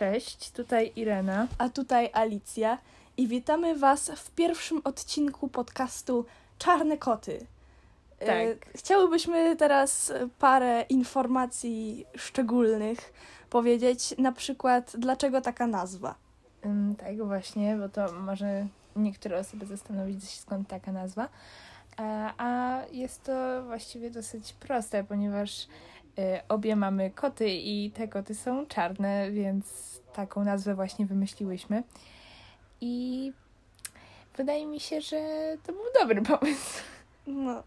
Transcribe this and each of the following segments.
Cześć, tutaj Irena. A tutaj Alicja i witamy Was w pierwszym odcinku podcastu Czarne Koty. Tak. E, Chciałybyśmy teraz parę informacji szczególnych powiedzieć, na przykład dlaczego taka nazwa. Tak, właśnie, bo to może niektóre osoby zastanowić się, skąd taka nazwa. A, a jest to właściwie dosyć proste, ponieważ y, obie mamy koty i te koty są czarne, więc taką nazwę właśnie wymyśliłyśmy. I wydaje mi się, że to był dobry pomysł. No,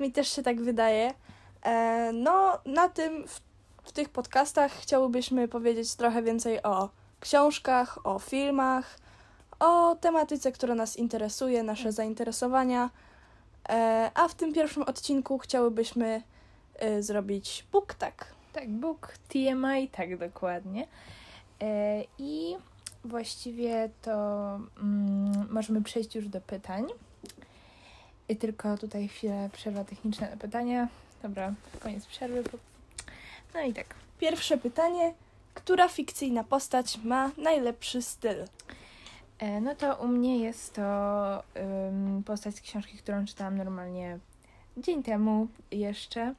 mi też się tak wydaje. E, no, na tym, w, w tych podcastach chciałybyśmy powiedzieć trochę więcej o książkach, o filmach, o tematyce, która nas interesuje, nasze zainteresowania. E, a w tym pierwszym odcinku chciałybyśmy e, zrobić book tag. Tak, Bóg TMI, tak dokładnie. E, I właściwie to mm, możemy przejść już do pytań. I tylko tutaj chwilę przerwa techniczna na pytania. Dobra, koniec przerwy. No i tak. Pierwsze pytanie. Która fikcyjna postać ma najlepszy styl? E, no to u mnie jest to ym, postać z książki, którą czytałam normalnie dzień temu jeszcze.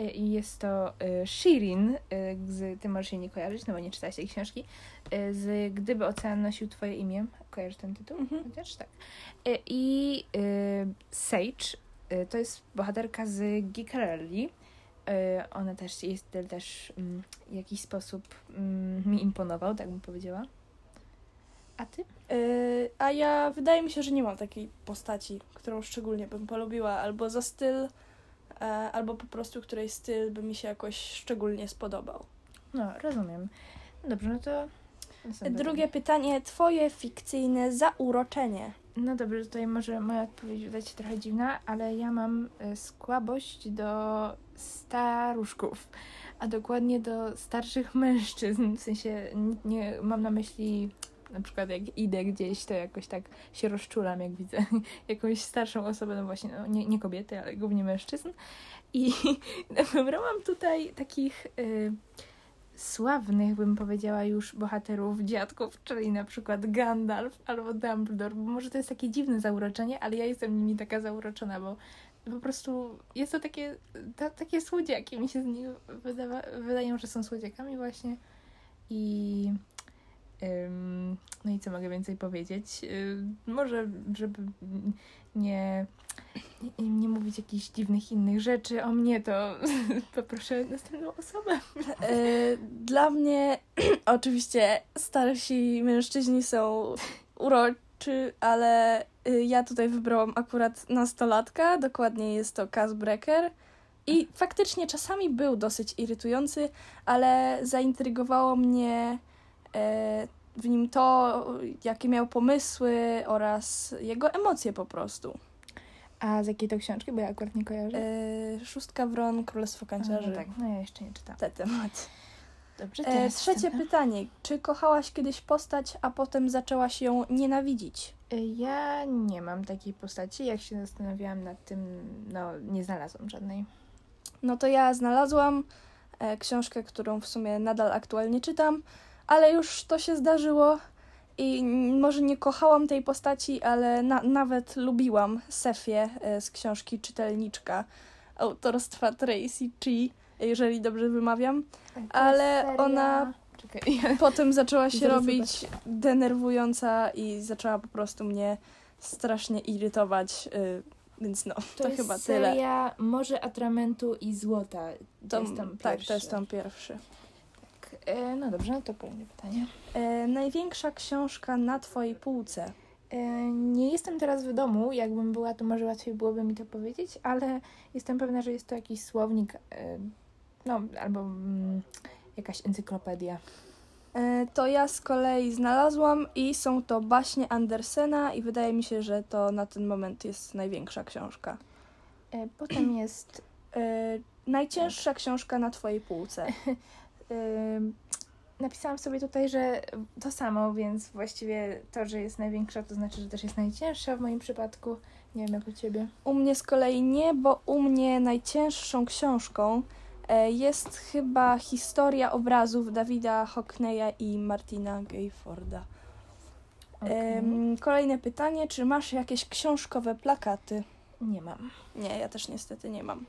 E, I jest to y, Shirin, y, z, ty możesz jej nie kojarzyć, no bo nie czytałaś tej książki, z Gdyby ocean nosił twoje imię. Kojarzysz ten tytuł? Mhm. Chociaż tak. I Sage, to jest bohaterka z Geekarelli. Y, ona też jest też mm, w jakiś sposób mm, mi imponował, tak bym powiedziała. A ty? E, a ja wydaje mi się, że nie mam takiej postaci, którą szczególnie bym polubiła, albo za styl, e, albo po prostu której styl by mi się jakoś szczególnie spodobał. No, rozumiem. Dobrze, no to. Drugie pytanie, twoje fikcyjne zauroczenie. No dobrze, tutaj może moja odpowiedź wyda się trochę dziwna, ale ja mam e, słabość do staruszków, a dokładnie do starszych mężczyzn. W sensie nie mam na myśli na przykład jak idę gdzieś, to jakoś tak się rozczulam, jak widzę jakąś starszą osobę, no właśnie, no nie, nie kobiety, ale głównie mężczyzn. I wybrałam tutaj takich y, sławnych, bym powiedziała już, bohaterów, dziadków, czyli na przykład Gandalf albo Dumbledore, bo może to jest takie dziwne zauroczenie, ale ja jestem nimi taka zauroczona, bo po prostu jest to takie, ta, takie słodziaki, mi się z nich wydawa, wydają, że są słodziakami właśnie i no i co mogę więcej powiedzieć? Może, żeby nie, nie, nie mówić jakichś dziwnych innych rzeczy o mnie, to poproszę następną osobę. E, Dla mnie oczywiście starsi mężczyźni są uroczy, ale y, ja tutaj wybrałam akurat nastolatka, dokładnie jest to Kaz Brecker. I faktycznie czasami był dosyć irytujący, ale zaintrygowało mnie w nim to, jakie miał pomysły oraz jego emocje po prostu. A z jakiej to książki? Bo ja akurat nie kojarzę. E, Szóstka Wron, Królestwo Kanciarzy. no tak, no ja jeszcze nie czytałam. Te tematy. Dobrze, E, trzecie pytanie. Czy kochałaś kiedyś postać, a potem zaczęłaś ją nienawidzić? Y, Ja nie mam takiej postaci. Jak się zastanawiałam nad tym, no nie znalazłam żadnej. No to ja znalazłam e, książkę, którą w sumie nadal aktualnie czytam, ale już to się zdarzyło i może nie kochałam tej postaci, ale na, nawet lubiłam Sefię e, z książki Czytelniczka autorstwa Tracy G, jeżeli dobrze wymawiam. Ale ona- Czekaj, Potem zaczęła się robić denerwująca i zaczęła po prostu mnie strasznie irytować, y, więc no, to, to, chyba jest tyle. seria Morze Atramentu i Złota. To To, jest tam tak, pierwszy. to jest tam pierwszy. E, No dobrze, to kolejne pytanie. E, największa książka na twojej półce. E, Nie jestem teraz w domu. Jakbym była, to może łatwiej byłoby mi to powiedzieć, ale jestem pewna, że jest to jakiś słownik, e, no albo mm, jakaś encyklopedia. E, to ja z kolei znalazłam i są to baśnie Andersena i wydaje mi się, że to na ten moment jest największa książka. Potem jest najcięższa książka na twojej półce. Napisałam sobie tutaj, że to samo, więc właściwie to, że jest największa, to znaczy, że też jest najcięższa w moim przypadku. Nie wiem jak u ciebie. U mnie z kolei nie, bo u mnie najcięższą książką E, jest chyba historia obrazów Dawida Hockneya i Martina Gayforda. Em, kolejne pytanie, czy masz jakieś książkowe plakaty? Nie mam. Nie, ja też niestety nie mam.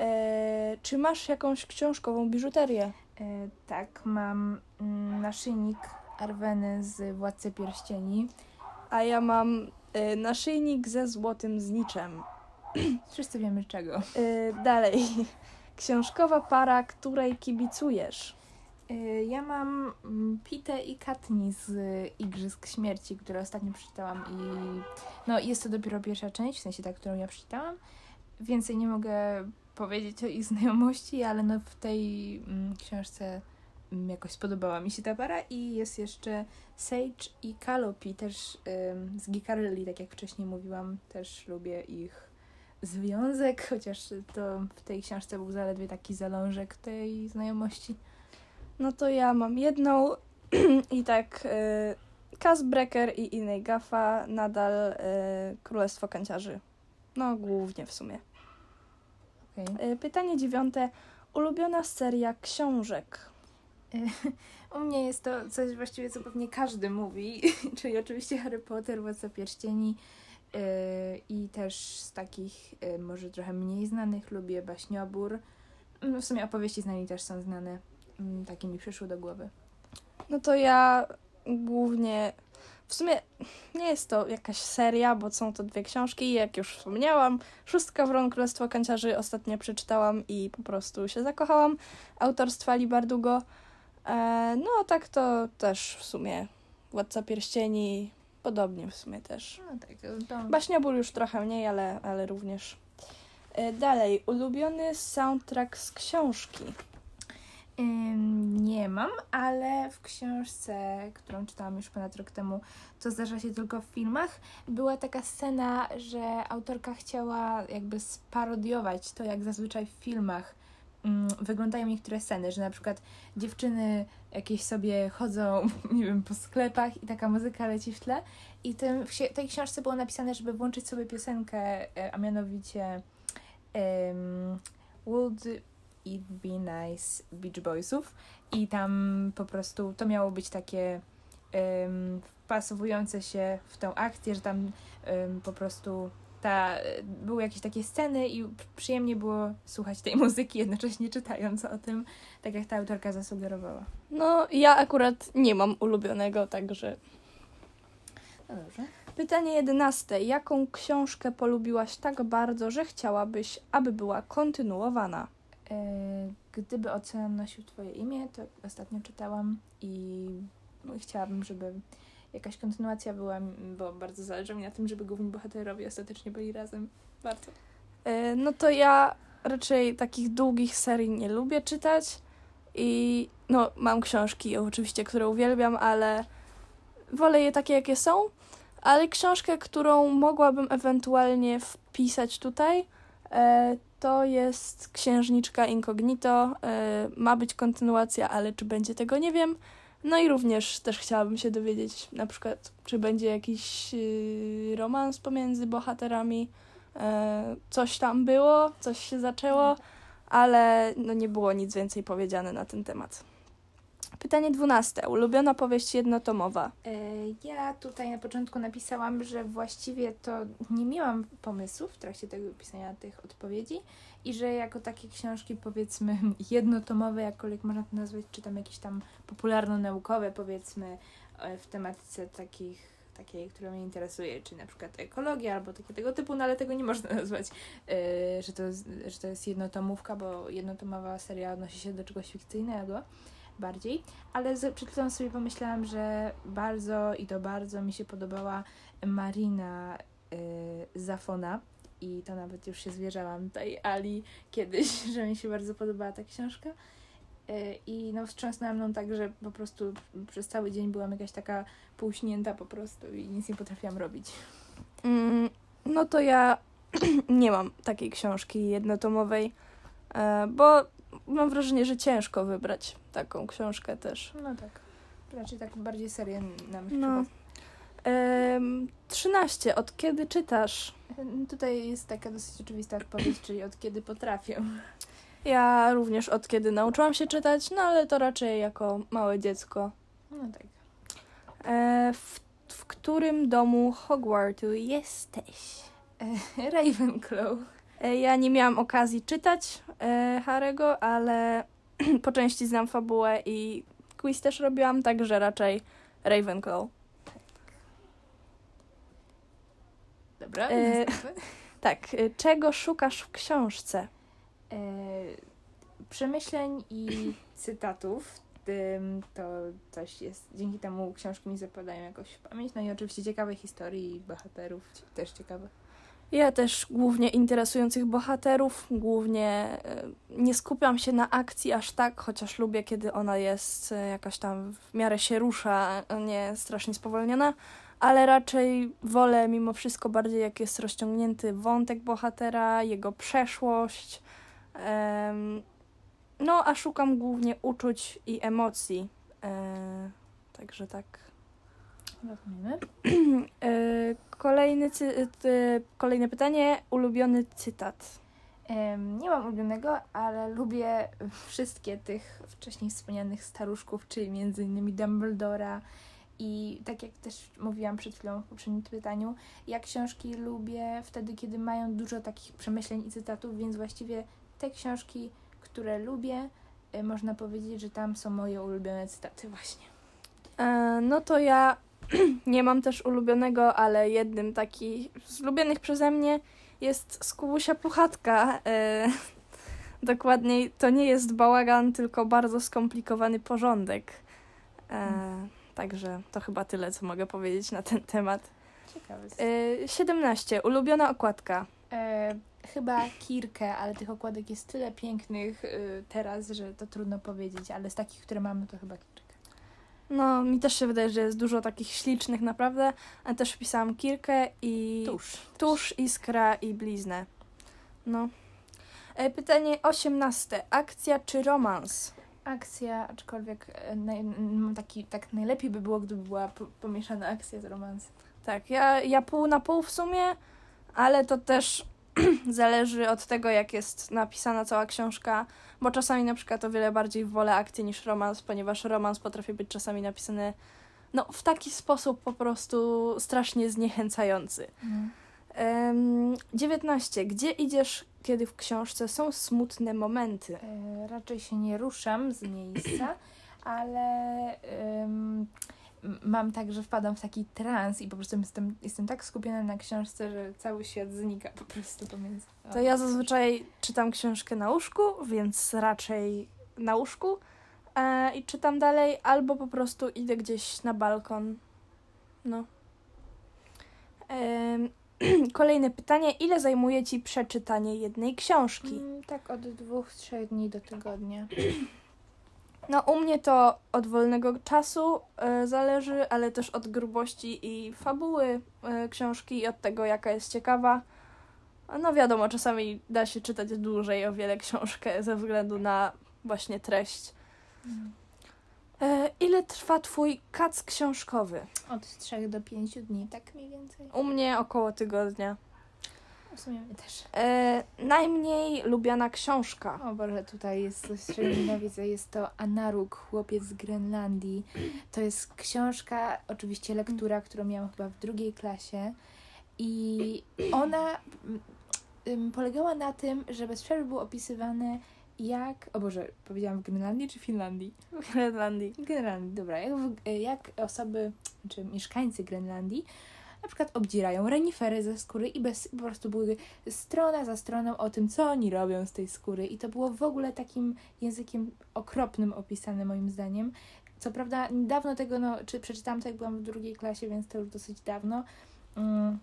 E, czy masz jakąś książkową biżuterię? E, tak, mam mm, naszyjnik Arweny z Władcy Pierścieni. A ja mam e, naszyjnik ze złotym zniczem. Wszyscy wiemy czego. E, dalej. Książkowa para, której kibicujesz. Ja mam mm, Pitę i Katni z Igrzysk Śmierci, które ostatnio przeczytałam i no jest to dopiero pierwsza część, w sensie ta, którą ja przeczytałam. Więcej nie mogę powiedzieć o ich znajomości, ale no w tej mm, książce mm, jakoś spodobała mi się ta para i jest jeszcze Sage i Kalopi też ym, z Gikarelli, tak jak wcześniej mówiłam, też lubię ich związek, chociaż to w tej książce był zaledwie taki zalążek tej znajomości. No to ja mam jedną i tak e, Casbreaker i innej Gafa, nadal e, Królestwo Kanciarzy. No głównie w sumie. Okej. E, pytanie dziewiąte. Ulubiona seria książek. U mnie jest to coś właściwie, co pewnie każdy mówi, czyli oczywiście Harry Potter, Władca Pierścieni yy, i też z takich yy, może trochę mniej znanych lubię Baśniobór. No, w sumie opowieści z nami też są znane. Mm, Takie mi przyszły do głowy. No to ja głównie. W sumie nie jest to jakaś seria, bo są to dwie książki. Jak już wspomniałam, Szóstka Wron Królestwo Kanciarzy ostatnio przeczytałam i po prostu się zakochałam. Autorstwa Libardugo. E, no a tak to też w sumie Władca Pierścieni, podobnie w sumie też. No tak. Baśniobór już trochę mniej, ale, ale również. E, dalej, ulubiony soundtrack z książki. Nie mam, ale w książce, którą czytałam już ponad rok temu, to zdarza się tylko w filmach, była taka scena, że autorka chciała jakby sparodiować to, jak zazwyczaj w filmach mm, wyglądają niektóre sceny, że na przykład dziewczyny jakieś sobie chodzą, nie wiem, po sklepach i taka muzyka leci w tle. I tym, w tej książce było napisane, żeby włączyć sobie piosenkę, e, a mianowicie um, Would It Be Nice Beach Boysów i tam po prostu to miało być takie um, wpasowujące się w tą akcję, że tam em, po prostu ta, były jakieś takie sceny i przyjemnie było słuchać tej muzyki, jednocześnie czytając o tym, tak jak ta autorka zasugerowała. No, ja akurat nie mam ulubionego, także. No dobrze. Pytanie jedenaste. Jaką książkę polubiłaś tak bardzo, że chciałabyś, aby była kontynuowana? E, Gdyby ocean nosił Twoje imię, to ostatnio czytałam i chciałabym, żeby jakaś kontynuacja była, bo bardzo zależy mi na tym, żeby główni bohaterowie ostatecznie byli razem. Bardzo. E, No to ja raczej takich długich serii nie lubię czytać i no mam książki oczywiście, które uwielbiam, ale wolę je takie jakie są, ale książkę, którą mogłabym ewentualnie wpisać tutaj e, to jest Księżniczka Incognito. E, Ma być kontynuacja, ale czy będzie tego nie wiem. No i również też chciałabym się dowiedzieć na przykład, czy będzie jakiś yy, romans pomiędzy bohaterami. E, coś tam było, coś się zaczęło, ale no nie było nic więcej powiedziane na ten temat. Pytanie dwunaste. Ulubiona powieść jednotomowa. E, Ja tutaj na początku napisałam, że właściwie to nie miałam pomysłu w trakcie tego pisania tych odpowiedzi i że jako takie książki powiedzmy jednotomowe, jakkolwiek można to nazwać, czy tam jakieś tam popularno-naukowe powiedzmy e, w tematyce takich takiej, która mnie interesuje, czy na przykład ekologia albo takie tego typu, no ale tego nie można nazwać, e, że, to, że to jest jednotomówka, bo jednotomowa seria odnosi się do czegoś fikcyjnego bardziej, ale z, chwilą sobie pomyślałam, że bardzo i to bardzo mi się podobała Marina y, Zafona i to nawet już się zwierzałam tej Ali kiedyś, że mi się bardzo podobała ta książka. Y, I no wstrząsnęła mną tak, że po prostu przez cały dzień byłam jakaś taka półśnięta po prostu i nic nie potrafiłam robić. Mm, no to ja nie mam takiej książki jednotomowej, e, bo mam wrażenie, że ciężko wybrać taką książkę też. No tak. Raczej tak bardziej serię nam No. Em, 13. Od kiedy czytasz? Tutaj jest taka dosyć oczywista odpowiedź, czyli od kiedy potrafię. Ja również od kiedy nauczyłam się czytać, no ale to raczej jako małe dziecko. No tak. E, w, w którym domu Hogwartu jesteś? E, Ravenclaw. E, ja nie miałam okazji czytać e, Harego, ale po części znam fabułę i quiz też robiłam, także raczej Ravenclaw. Dobra, E. Tak, e, czego szukasz w książce? E, przemyśleń i cytatów. To coś jest. Dzięki temu książki mi zapadają jakoś w pamięć. No i oczywiście ciekawe historii bohaterów też ciekawe. Ja też głównie interesujących bohaterów, głównie e, nie skupiam się na akcji aż tak, chociaż lubię, kiedy ona jest e, jakaś tam w miarę się rusza, nie strasznie spowolniona, ale raczej wolę mimo wszystko bardziej, jak jest rozciągnięty wątek bohatera, jego przeszłość. No, a szukam głównie uczuć i emocji. E, także tak. Rozumiemy. E, Kolejny cy- ty- kolejne pytanie. Ulubiony cytat. Em, nie mam ulubionego, ale lubię wszystkie tych wcześniej wspomnianych staruszków, czyli między innymi Dumbledora i tak jak też mówiłam przed chwilą w poprzednim pytaniu, ja książki lubię wtedy, kiedy mają dużo takich przemyśleń i cytatów, więc właściwie te książki, które lubię, y, można powiedzieć, że tam są moje ulubione cytaty właśnie. E, no to ja nie mam też ulubionego, ale jednym taki z ulubionych przeze mnie jest Skubusia Puchatka. E, dokładniej to nie jest bałagan, tylko bardzo skomplikowany porządek. E, także to chyba tyle, co mogę powiedzieć na ten temat. Ciekawe. E, 17. Ulubiona okładka. Chyba Kirkę, ale tych okładek jest tyle pięknych teraz, że to trudno powiedzieć, ale z takich, które mamy, to chyba Kirkę. No, mi też się wydaje, że jest dużo takich ślicznych naprawdę. A też wpisałam Kirkę i Tuż. tusz, iskra i bliznę. No. E, Pytanie 18. Akcja czy romans? Akcja, aczkolwiek e, naj, taki, tak najlepiej by było, gdyby była po, pomieszana akcja z romansem. Tak, ja, ja pół na pół w sumie, ale to też zależy od tego, jak jest napisana cała książka, bo czasami na przykład o wiele bardziej wolę akcję niż romans, ponieważ romans potrafi być czasami napisany no, w taki sposób po prostu strasznie zniechęcający. Em, 19. Gdzie idziesz, kiedy w książce są smutne momenty? E, raczej się nie ruszam z miejsca, ale m- mam tak, że wpadam w taki trans i po prostu jestem, jestem tak skupiona na książce, że cały świat znika po prostu pomiędzy. To ja zazwyczaj czytam książkę na łóżku, więc raczej na łóżku e, i czytam dalej, albo po prostu idę gdzieś na balkon. No. Em, Kolejne pytanie. Ile zajmuje ci przeczytanie jednej książki? Mm, tak od dwóch, trzech dni do tygodnia. No, u mnie to od wolnego czasu e, zależy, ale też od grubości i fabuły e, książki i od tego, jaka jest ciekawa. No wiadomo, czasami da się czytać dłużej o wiele książkę ze względu na właśnie treść. E, ile trwa twój kac książkowy? Od trzech do pięciu dni, tak mniej więcej. U mnie około tygodnia. W sumie mnie też. E, najmniej lubiana książka. O Boże, tutaj jest coś, czego nienawidzę. Jest to Anaruk, chłopiec z Grenlandii. To jest książka, oczywiście lektura, którą miałam chyba w drugiej klasie. I ona mm, ym, polegała na tym, że bez przerwy było opisywane jak... O Boże, powiedziałam w Grenlandii czy Finlandii? W Grenlandii. Grenlandii, dobra. Jak, jak osoby, czy mieszkańcy Grenlandii na przykład obdzierają renifery ze skóry i bez, po prostu były strona za stroną o tym, co oni robią z tej skóry. I to było w ogóle takim językiem okropnym opisane moim zdaniem. Co prawda dawno tego, no, czy przeczytałam to jak byłam w drugiej klasie, więc to już dosyć dawno. Mm.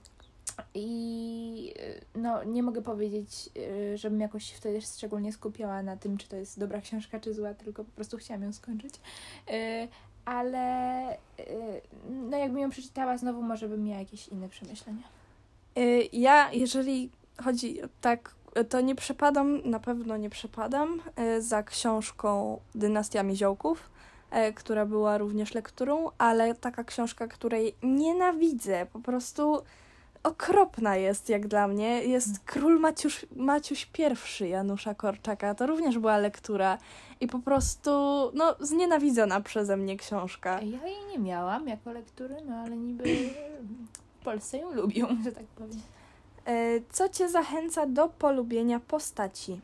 I y, no, nie mogę powiedzieć, y, żebym jakoś wtedy szczególnie skupiała na tym, czy to jest dobra książka, czy zła, tylko po prostu chciałam ją skończyć. Ale y, no, jakbym ją przeczytała znowu, może bym miała jakieś inne przemyślenia. Y, Ja, jeżeli chodzi tak, to nie przepadam, na pewno nie przepadam y, za książką Dynastia Miziołków, która była również lekturą, ale taka książka, której nienawidzę, po prostu okropna jest jak dla mnie. Jest Król Maciuś, Maciuś I Janusza Korczaka. To również była lektura i po prostu no, znienawidzona przeze mnie książka. Ja jej nie miałam jako lektury, no ale niby w Polsce ją lubią, że tak powiem. E, Co cię zachęca do polubienia postaci?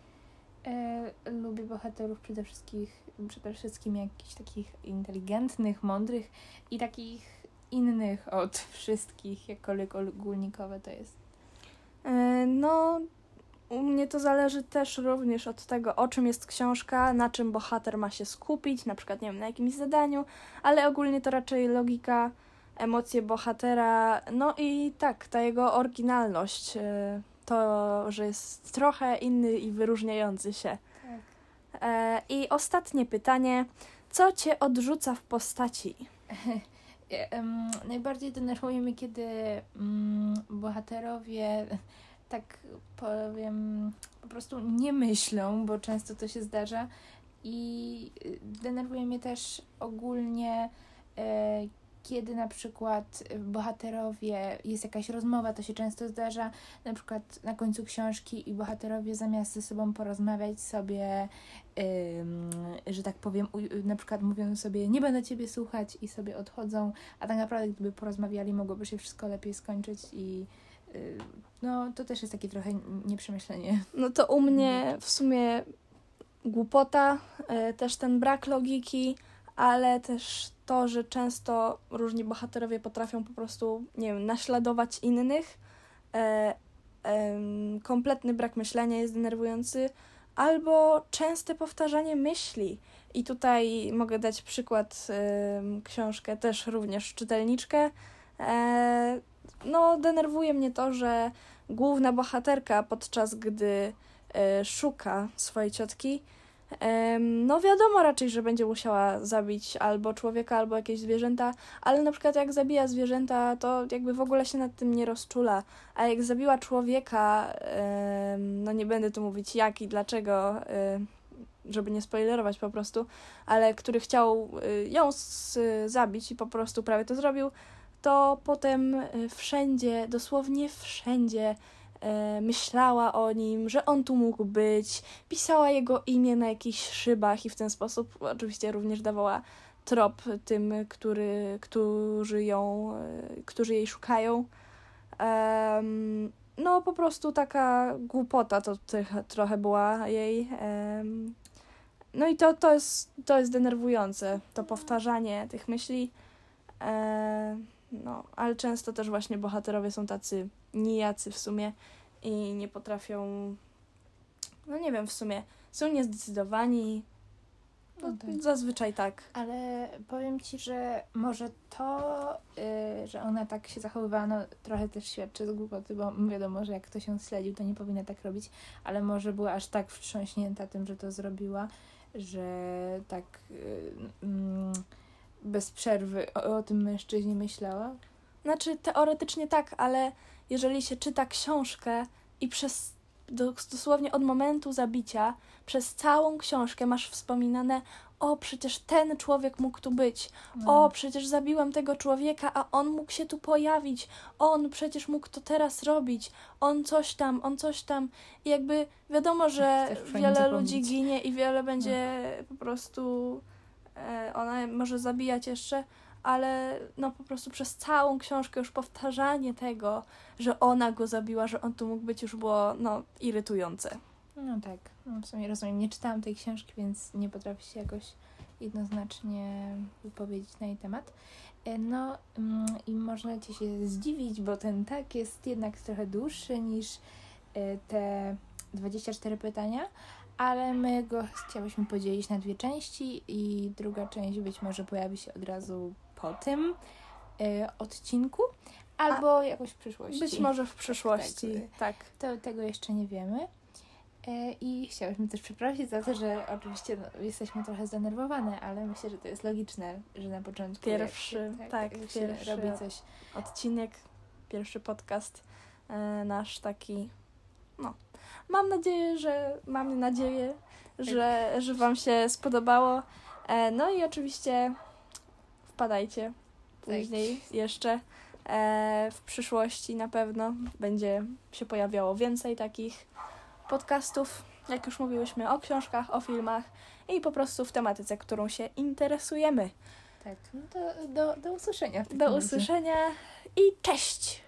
E, lubię bohaterów przede wszystkim, przede wszystkim jakichś takich inteligentnych, mądrych i takich innych od wszystkich, jakkolwiek ogólnikowe to jest. E, No, u mnie to zależy też również od tego, o czym jest książka, na czym bohater ma się skupić, na przykład, nie wiem, na jakimś zadaniu, ale ogólnie to raczej logika, emocje bohatera, no i tak, ta jego oryginalność, e, to, że jest trochę inny i wyróżniający się. Tak. E, I ostatnie pytanie, co cię odrzuca w postaci? E, najbardziej denerwuje mnie, kiedy mm, bohaterowie tak powiem, po prostu nie myślą, bo często to się zdarza. I y, denerwuje mnie też ogólnie, e, kiedy na przykład bohaterowie, jest jakaś rozmowa, to się często zdarza, na przykład na końcu książki i bohaterowie zamiast ze sobą porozmawiać sobie, ym, że tak powiem, na przykład mówią sobie, nie będę ciebie słuchać i sobie odchodzą, a tak naprawdę gdyby porozmawiali, mogłoby się wszystko lepiej skończyć i y, no to też jest takie trochę nieprzemyślenie. No to u mnie w sumie głupota, e, też ten brak logiki, ale też to, że często różni bohaterowie potrafią po prostu, nie wiem, naśladować innych. E, em, kompletny brak myślenia jest denerwujący, albo częste powtarzanie myśli. I tutaj mogę dać przykład, em, książkę też również czytelniczkę. E, no, denerwuje mnie to, że główna bohaterka, podczas gdy e, szuka swojej ciotki, no wiadomo raczej, że będzie musiała zabić albo człowieka, albo jakieś zwierzęta, ale na przykład jak zabija zwierzęta, to jakby w ogóle się nad tym nie rozczula. A jak zabiła człowieka, no nie będę tu mówić jak i dlaczego, żeby nie spoilerować po prostu, ale który chciał y, ją zabić i po prostu prawie to zrobił, to potem y, wszędzie, dosłownie wszędzie myślała o nim, że on tu mógł być, pisała jego imię na jakichś szybach i w ten sposób oczywiście również dawała trop tym, który, którzy ją, e, którzy jej szukają. Em, no po prostu taka głupota to trochę była jej. em. no i to, to, jest, to jest denerwujące, to powtarzanie tych myśli. E, no, ale często też właśnie bohaterowie są tacy nijacy w sumie i nie potrafią, no nie wiem, w sumie są niezdecydowani. No, No tak. Zazwyczaj tak. Ale powiem ci, że może to, y, że ona tak się zachowywała, no trochę też świadczy z głupoty, bo wiadomo, że jak ktoś ją śledził, to nie powinna tak robić, ale może była aż tak wstrząśnięta tym, że to zrobiła, że tak y, mm, bez przerwy o, o tym mężczyźnie myślała. Znaczy, teoretycznie tak, ale jeżeli się czyta książkę i przez dos- dosłownie od momentu zabicia, przez całą książkę masz wspominane, o, przecież ten człowiek mógł tu być, No. o, przecież zabiłem tego człowieka, a on mógł się tu pojawić, on przecież mógł to teraz robić, on coś tam, on coś tam. I jakby wiadomo, że wiele zapomnieć. ludzi ginie i wiele będzie po prostu, e, ona może zabijać jeszcze, ale no po prostu przez całą książkę już powtarzanie tego, że ona go zabiła, że on tu mógł być, już było no irytujące. No tak, no w sumie rozumiem. Nie czytałam tej książki, więc nie potrafię się jakoś jednoznacznie wypowiedzieć na jej temat. E, No mm, i można ci się zdziwić, bo ten tak jest jednak trochę dłuższy niż e, te 24 pytania, ale my go chciałyśmy podzielić na dwie części i druga część być może pojawi się od razu po tym e, odcinku, albo jakoś w przyszłości. Być może w przyszłości, tak. To tego jeszcze nie wiemy. E, I chciałyśmy też przeprosić za to, że oczywiście no, jesteśmy trochę zdenerwowane, ale myślę, że to jest logiczne, że na początku. jak Pierwszy, się, tak, jak pierwszy. się robi coś. odcinek, pierwszy podcast e, nasz taki. No. Mam nadzieję, że mamy nadzieję, że, że Wam się spodobało. E, no i oczywiście wpadajcie później jeszcze E, w przyszłości na pewno będzie się pojawiało więcej takich podcastów, jak już mówiłyśmy, o książkach, o filmach i po prostu w tematyce, którą się interesujemy. Tak, no to do, do usłyszenia. Do razie. usłyszenia i cześć!